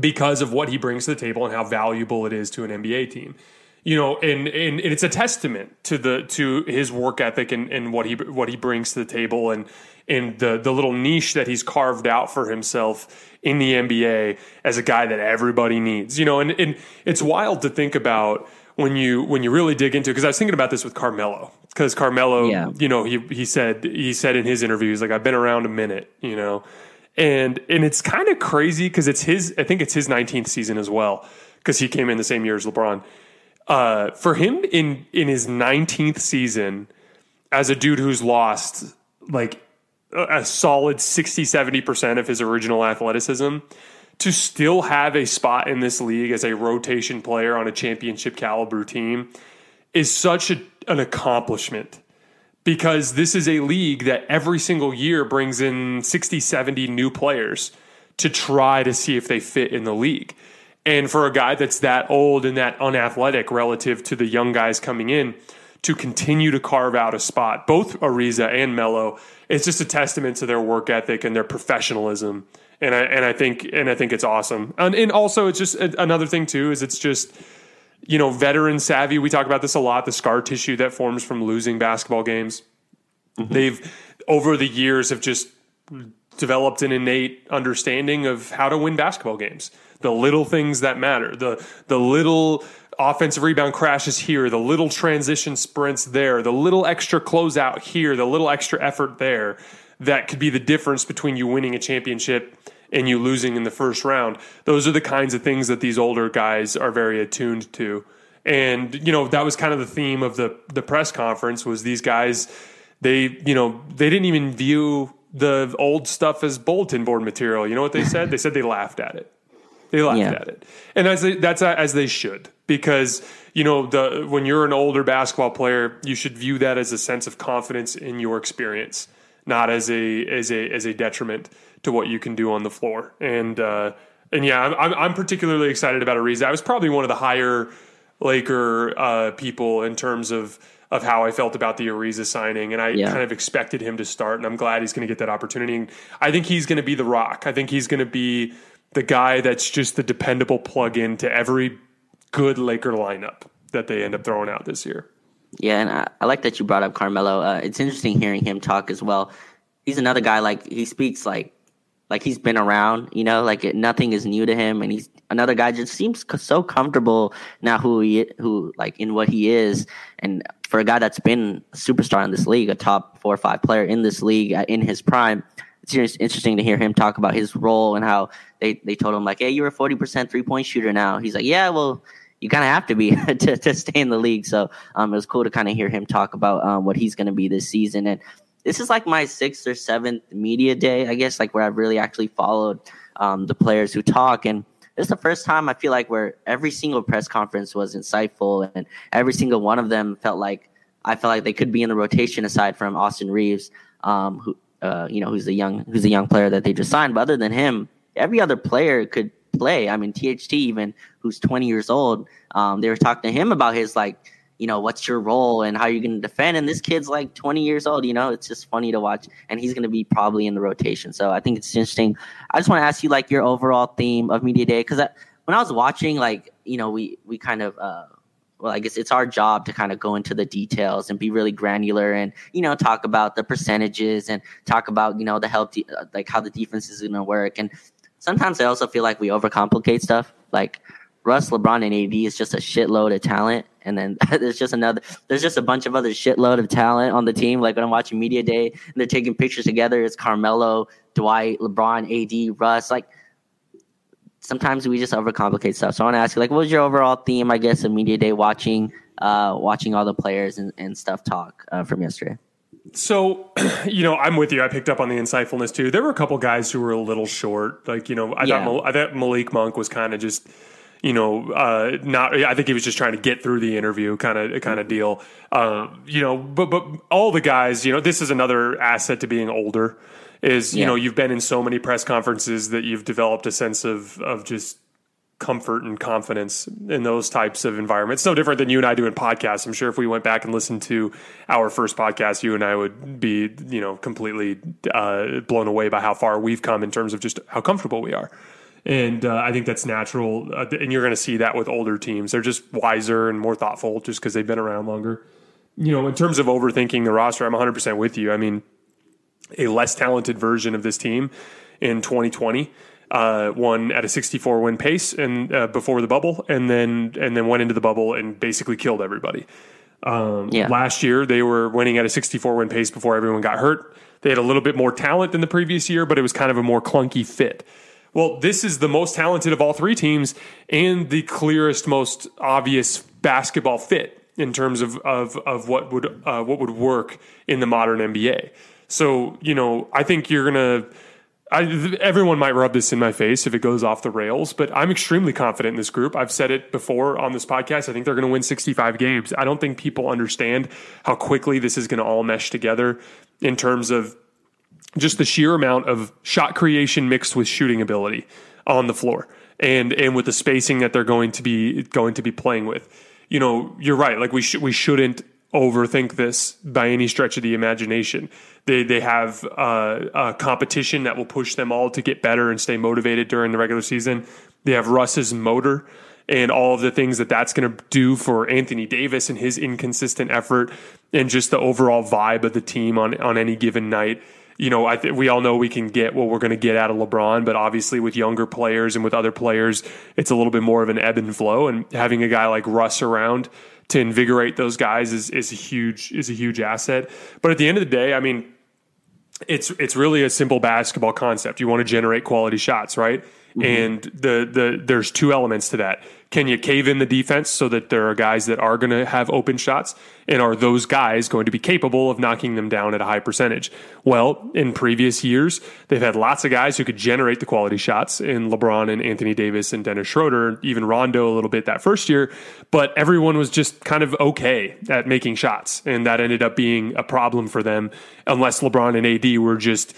because of what he brings to the table and how valuable it is to an NBA team you know, and, and, and it's a testament to the to his work ethic and, and what he what he brings to the table and and the the little niche that he's carved out for himself in the NBA as a guy that everybody needs. You know, and, and it's wild to think about when you when you really dig into because I was thinking about this with Carmelo because Carmelo, yeah. you know, he he said he said in his interviews like I've been around a minute, you know, and and it's kind of crazy because it's his I think it's his 19th season as well because he came in the same year as LeBron uh, for him in in his 19th season as a dude who's lost like a solid 60 70% of his original athleticism to still have a spot in this league as a rotation player on a championship caliber team is such a, an accomplishment. Because this is a league that every single year brings in 60 70 new players to try to see if they fit in the league and for a guy that's that old and that unathletic relative to the young guys coming in to continue to carve out a spot, both Ariza and Melo, it's just a testament to their work ethic and their professionalism. And I and I think and I think it's awesome. And, and also it's just another thing too is it's just you know veteran savvy. We talk about this a lot. The scar tissue that forms from losing basketball games. Mm-hmm. They've over the years have just developed an innate understanding of how to win basketball games. The little things that matter, the the little offensive rebound crashes here, the little transition sprints there, the little extra closeout here, the little extra effort there that could be the difference between you winning a championship and you losing in the first round. Those are the kinds of things that these older guys are very attuned to. And you know that was kind of the theme of the the press conference was these guys they you know they didn't even view the old stuff as bulletin board material. You know what they said? they said they laughed at it. They laughed yeah. at it, and as they, that's as they should because you know the when you're an older basketball player, you should view that as a sense of confidence in your experience, not as a as a as a detriment to what you can do on the floor. And uh, and yeah, I'm I'm particularly excited about Ariza. I was probably one of the higher Laker uh, people in terms of of how I felt about the Ariza signing, and I yeah. kind of expected him to start, and I'm glad he's going to get that opportunity. And I think he's going to be the rock. I think he's going to be the guy that's just the dependable plug in to every good Laker lineup that they end up throwing out this year. Yeah, and I, I like that you brought up Carmelo. Uh, it's interesting hearing him talk as well. He's another guy like he speaks like like he's been around, you know, like it, nothing is new to him, and he's another guy just seems so comfortable now who he who like in what he is, and for a guy that's been a superstar in this league, a top four or five player in this league uh, in his prime, it's interesting to hear him talk about his role and how they they told him like, hey, you're a forty percent three point shooter now. He's like, yeah, well. You kind of have to be to, to stay in the league. So um, it was cool to kind of hear him talk about um, what he's going to be this season. And this is like my sixth or seventh media day, I guess, like where I've really actually followed um, the players who talk. And it's the first time I feel like where every single press conference was insightful and every single one of them felt like I felt like they could be in the rotation aside from Austin Reaves, um, who uh, you know who's a young who's a young player that they just signed. But other than him, every other player could play. I mean, THT even who's 20 years old, um, they were talking to him about his like you know, what's your role and how you're going to defend. And this kid's like 20 years old, you know, it's just funny to watch. And he's going to be probably in the rotation. So I think it's interesting. I just want to ask you, like, your overall theme of Media Day. Because when I was watching, like, you know, we, we kind of, uh, well, I guess it's our job to kind of go into the details and be really granular and, you know, talk about the percentages and talk about, you know, the help, de- uh, like how the defense is going to work. And sometimes I also feel like we overcomplicate stuff. Like, Russ, LeBron, and AD is just a shitload of talent. And then there's just another, there's just a bunch of other shitload of talent on the team. Like when I'm watching Media Day and they're taking pictures together, it's Carmelo, Dwight, LeBron, AD, Russ. Like sometimes we just overcomplicate stuff. So I want to ask you, like, what was your overall theme, I guess, of Media Day watching, uh, watching all the players and, and stuff talk uh, from yesterday? So, you know, I'm with you. I picked up on the insightfulness too. There were a couple guys who were a little short. Like, you know, I yeah. thought I thought Malik Monk was kind of just you know, uh, not. I think he was just trying to get through the interview, kind of, kind of deal. Uh, you know, but but all the guys, you know, this is another asset to being older. Is you yeah. know, you've been in so many press conferences that you've developed a sense of of just comfort and confidence in those types of environments. no different than you and I do in podcasts. I'm sure if we went back and listened to our first podcast, you and I would be, you know, completely uh, blown away by how far we've come in terms of just how comfortable we are and uh, I think that's natural. Uh, and you're going to see that with older teams; they're just wiser and more thoughtful, just because they've been around longer. You know, in terms of overthinking the roster, I'm 100 percent with you. I mean, a less talented version of this team in 2020 uh, won at a 64 win pace and uh, before the bubble, and then and then went into the bubble and basically killed everybody. Um, yeah. Last year, they were winning at a 64 win pace before everyone got hurt. They had a little bit more talent than the previous year, but it was kind of a more clunky fit. Well, this is the most talented of all three teams and the clearest, most obvious basketball fit in terms of of, of what would uh, what would work in the modern NBA. So you know, I think you're gonna. I, everyone might rub this in my face if it goes off the rails, but I'm extremely confident in this group. I've said it before on this podcast. I think they're going to win 65 games. I don't think people understand how quickly this is going to all mesh together in terms of just the sheer amount of shot creation mixed with shooting ability on the floor and and with the spacing that they're going to be going to be playing with. You know, you're right. Like we should we shouldn't overthink this by any stretch of the imagination. They they have uh, a competition that will push them all to get better and stay motivated during the regular season. They have Russ's motor and all of the things that that's going to do for Anthony Davis and his inconsistent effort and just the overall vibe of the team on on any given night you know, I think we all know we can get what we're going to get out of LeBron, but obviously with younger players and with other players, it's a little bit more of an ebb and flow. And having a guy like Russ around to invigorate those guys is is a huge is a huge asset. But at the end of the day, I mean, it's it's really a simple basketball concept. You want to generate quality shots, right? Mm-hmm. And the the there's two elements to that. Can you cave in the defense so that there are guys that are going to have open shots? And are those guys going to be capable of knocking them down at a high percentage? Well, in previous years, they've had lots of guys who could generate the quality shots in LeBron and Anthony Davis and Dennis Schroeder, even Rondo a little bit that first year. But everyone was just kind of okay at making shots. And that ended up being a problem for them unless LeBron and AD were just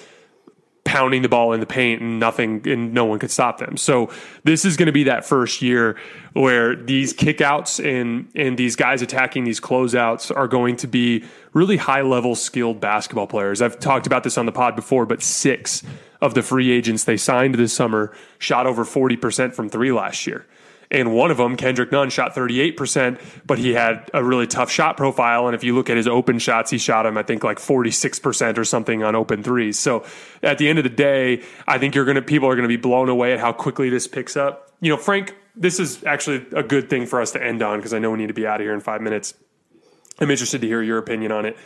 pounding the ball in the paint and nothing and no one could stop them. So this is going to be that first year where these kickouts and and these guys attacking these closeouts are going to be really high level skilled basketball players. I've talked about this on the pod before, but six of the free agents they signed this summer shot over 40% from 3 last year. And one of them, Kendrick Nunn, shot 38%, but he had a really tough shot profile. And if you look at his open shots, he shot them, I think, like 46% or something on open threes. So at the end of the day, I think you're going to, people are going to be blown away at how quickly this picks up. You know, Frank, this is actually a good thing for us to end on because I know we need to be out of here in five minutes. I'm interested to hear your opinion on it.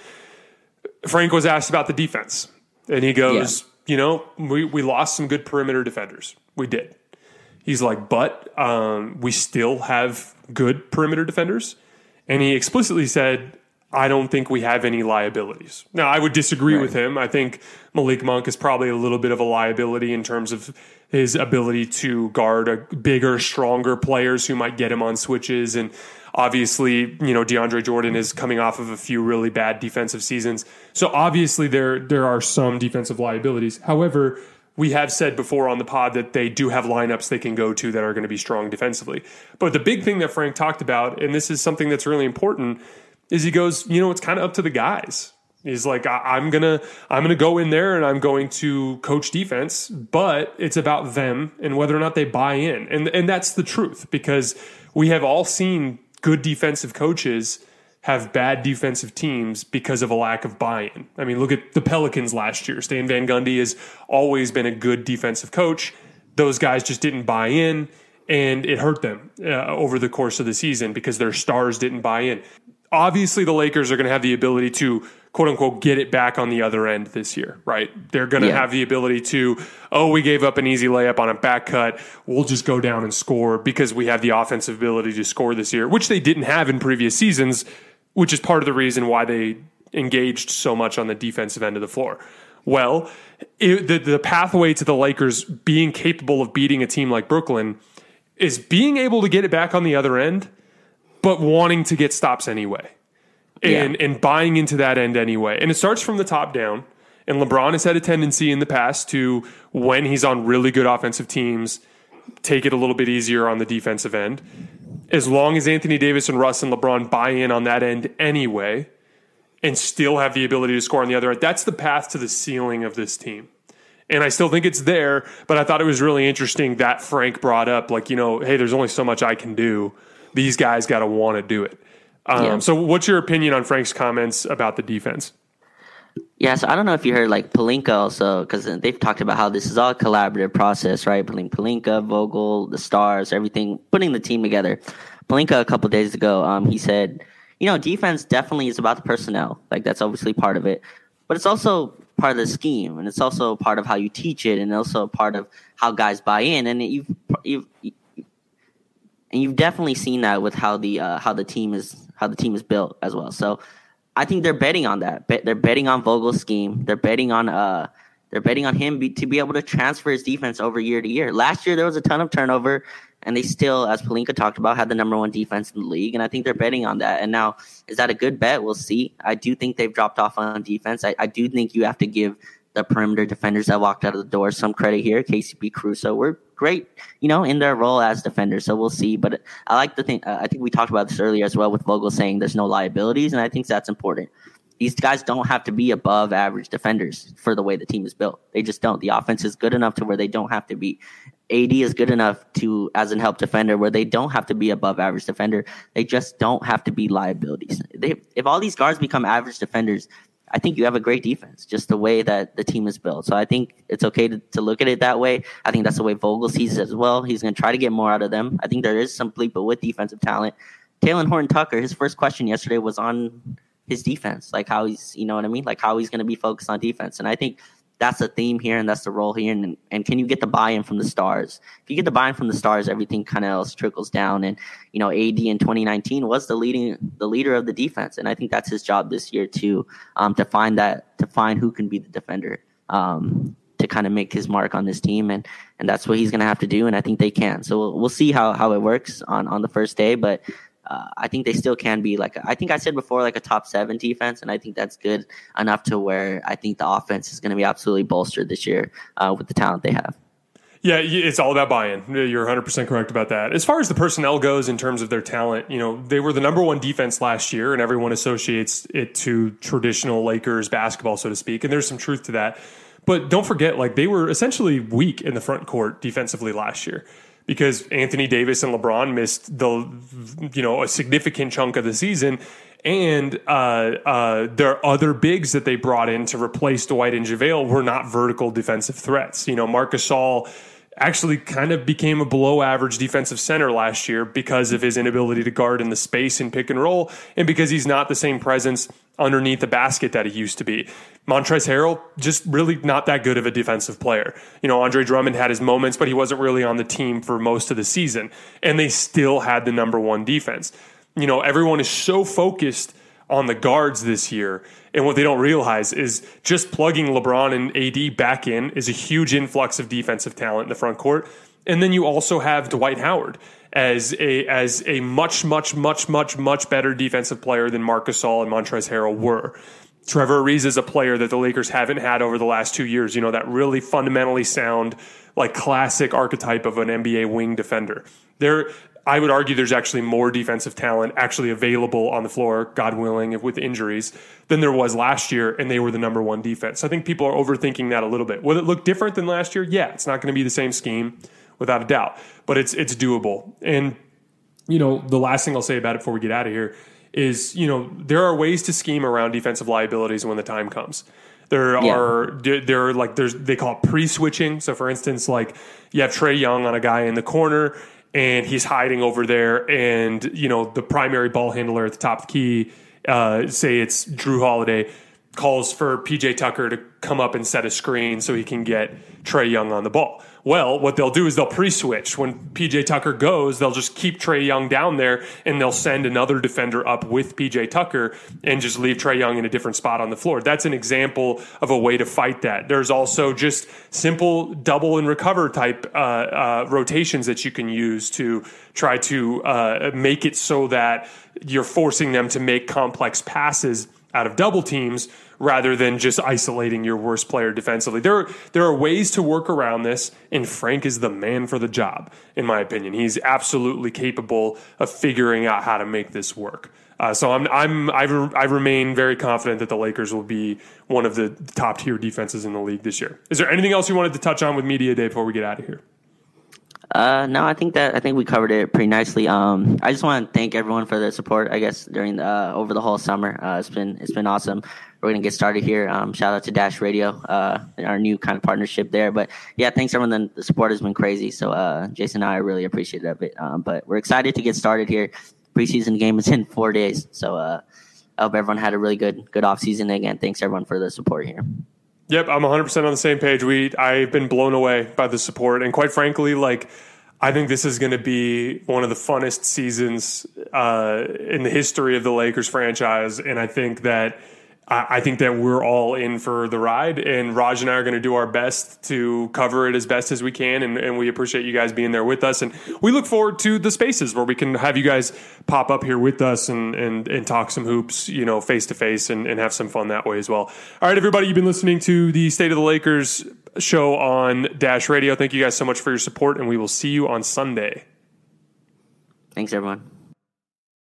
Frank was asked about the defense, and he goes, yeah. You know, we, we lost some good perimeter defenders. We did. He's like, but um, we still have good perimeter defenders. And he explicitly said, I don't think we have any liabilities. Now, I would disagree right. with him. I think Malik Monk is probably a little bit of a liability in terms of his ability to guard a bigger, stronger players who might get him on switches. And obviously, you know, DeAndre Jordan is coming off of a few really bad defensive seasons. So obviously there there are some defensive liabilities. However, we have said before on the pod that they do have lineups they can go to that are going to be strong defensively. But the big thing that Frank talked about, and this is something that's really important, is he goes, you know, it's kind of up to the guys. He's like, I- am gonna, I'm gonna go in there and I'm going to coach defense, but it's about them and whether or not they buy in, and and that's the truth because we have all seen good defensive coaches have bad defensive teams because of a lack of buy-in. I mean, look at the Pelicans last year. Stan Van Gundy has always been a good defensive coach. Those guys just didn't buy in, and it hurt them uh, over the course of the season because their stars didn't buy in. Obviously, the Lakers are going to have the ability to quote unquote get it back on the other end this year, right? They're going to yeah. have the ability to, oh, we gave up an easy layup on a back cut. We'll just go down and score because we have the offensive ability to score this year, which they didn't have in previous seasons which is part of the reason why they engaged so much on the defensive end of the floor. Well, it, the the pathway to the Lakers being capable of beating a team like Brooklyn is being able to get it back on the other end, but wanting to get stops anyway, and yeah. and buying into that end anyway. And it starts from the top down. And LeBron has had a tendency in the past to, when he's on really good offensive teams, take it a little bit easier on the defensive end as long as Anthony Davis and Russ and LeBron buy in on that end anyway and still have the ability to score on the other end, that's the path to the ceiling of this team. And I still think it's there, but I thought it was really interesting that Frank brought up, like, you know, hey, there's only so much I can do. These guys got to want to do it. Um, yeah. So, what's your opinion on Frank's comments about the defense? Yeah, so I don't know if you heard like Pelinka also, because they've talked about how this is all a collaborative process, right? Putting Pelinka, Vogel, the stars, everything, putting the team together. Pelinka a couple days ago, um, he said, you know, defense definitely is about the personnel. Like that's obviously part of it, but it's also part of the scheme, and it's also part of how you teach it, and also part of how guys buy in. And you've you've and you've definitely seen that with how the uh, how the team is how the team is built as well. So I think they're betting on that. They're betting on Vogel's scheme. They're betting on uh, they're betting on him be, to be able to transfer his defense over year to year. Last year there was a ton of turnover, and they still, as Pelinka talked about, had the number one defense in the league. And I think they're betting on that. And now, is that a good bet? We'll see. I do think they've dropped off on defense. I, I do think you have to give the perimeter defenders that walked out of the door some credit here. KCP Caruso were great, you know, in their role as defenders. So we'll see. But I like the thing. Uh, I think we talked about this earlier as well with Vogel saying there's no liabilities, and I think that's important. These guys don't have to be above average defenders for the way the team is built. They just don't. The offense is good enough to where they don't have to be. AD is good enough to as an help defender where they don't have to be above average defender. They just don't have to be liabilities. They, if all these guards become average defenders, I think you have a great defense, just the way that the team is built. So I think it's okay to, to look at it that way. I think that's the way Vogel sees it as well. He's going to try to get more out of them. I think there is some but with defensive talent. Talen Horton-Tucker, his first question yesterday was on his defense, like how he's, you know what I mean, like how he's going to be focused on defense. And I think that's the theme here and that's the role here. And, and can you get the buy-in from the stars? If you get the buy-in from the stars, everything kind of else trickles down. And you know, AD in 2019 was the leading the leader of the defense, and I think that's his job this year too, um, to find that to find who can be the defender. Um, to kind of make his mark on this team, and and that's what he's going to have to do, and I think they can. So we'll, we'll see how how it works on on the first day, but uh, I think they still can be like I think I said before, like a top seven defense, and I think that's good enough to where I think the offense is going to be absolutely bolstered this year uh, with the talent they have. Yeah, it's all about buy-in. You're 100% correct about that. As far as the personnel goes in terms of their talent, you know, they were the number one defense last year, and everyone associates it to traditional Lakers basketball, so to speak. And there's some truth to that. But don't forget, like, they were essentially weak in the front court defensively last year because Anthony Davis and LeBron missed the you know a significant chunk of the season, and uh, uh, their other bigs that they brought in to replace Dwight and JaVale were not vertical defensive threats. You know, Marc Gasol actually kind of became a below average defensive center last year because of his inability to guard in the space and pick and roll, and because he's not the same presence underneath the basket that he used to be. Montrezl Harrell, just really not that good of a defensive player. You know, Andre Drummond had his moments, but he wasn't really on the team for most of the season, and they still had the number one defense. You know, everyone is so focused on the guards this year. And what they don't realize is just plugging LeBron and AD back in is a huge influx of defensive talent in the front court. And then you also have Dwight Howard as a as a much much much much much better defensive player than Marc Gasol and Montrezl Harrell were. Trevor Ariza is a player that the Lakers haven't had over the last two years. You know that really fundamentally sound like classic archetype of an NBA wing defender. There, I would argue there's actually more defensive talent actually available on the floor, God willing, with injuries, than there was last year, and they were the number one defense. I think people are overthinking that a little bit. Will it look different than last year? Yeah, it's not going to be the same scheme, without a doubt, but it's it's doable. And you know, the last thing I'll say about it before we get out of here is, you know, there are ways to scheme around defensive liabilities when the time comes. There yeah. are there are like there's they call it pre-switching. So for instance, like you have Trae Young on a guy in the corner and he's hiding over there, and you know the primary ball handler at the top of the key, uh, say it's Jrue Holiday, calls for PJ Tucker to come up and set a screen so he can get Trae Young on the ball. Well, what they'll do is they'll pre-switch. When PJ Tucker goes, they'll just keep Trae Young down there and they'll send another defender up with PJ Tucker and just leave Trae Young in a different spot on the floor. That's an example of a way to fight that. There's also just simple double and recover type uh, uh, rotations that you can use to try to uh, make it so that you're forcing them to make complex passes out of double teams rather than just isolating your worst player defensively. There are, there are ways to work around this, and Frank is the man for the job, in my opinion. He's absolutely capable of figuring out how to make this work. Uh, so I'm I'm I, I remain very confident that the Lakers will be one of the top tier defenses in the league this year. Is there anything else you wanted to touch on with media day before we get out of here? Uh, no, I think that I think we covered it pretty nicely. Um, I just want to thank everyone for their support. I guess during the, uh, over the whole summer, uh, it's been it's been awesome. We're gonna get started here. Um, shout out to Dash Radio, uh, our new kind of partnership there. But yeah, thanks everyone. The support has been crazy. So uh, Jason and I are really appreciative of it. Um, but we're excited to get started here. Preseason game is in four days, so uh, I hope everyone had a really good good off season. Again, thanks everyone for the support here. Yep, I'm 100% on the same page. We I've been blown away by the support, and quite frankly, like I think this is going to be one of the funnest seasons uh, in the history of the Lakers franchise, and I think that I think that we're all in for the ride, and Raj and I are going to do our best to cover it as best as we can, and, and, we appreciate you guys being there with us, and we look forward to the spaces where we can have you guys pop up here with us and and, and talk some hoops, you know, face to face, and have some fun that way as well. All right, everybody, you've been listening to the State of the Lakers show on Dash Radio. Thank you guys so much for your support, and we will see you on Sunday. Thanks, everyone.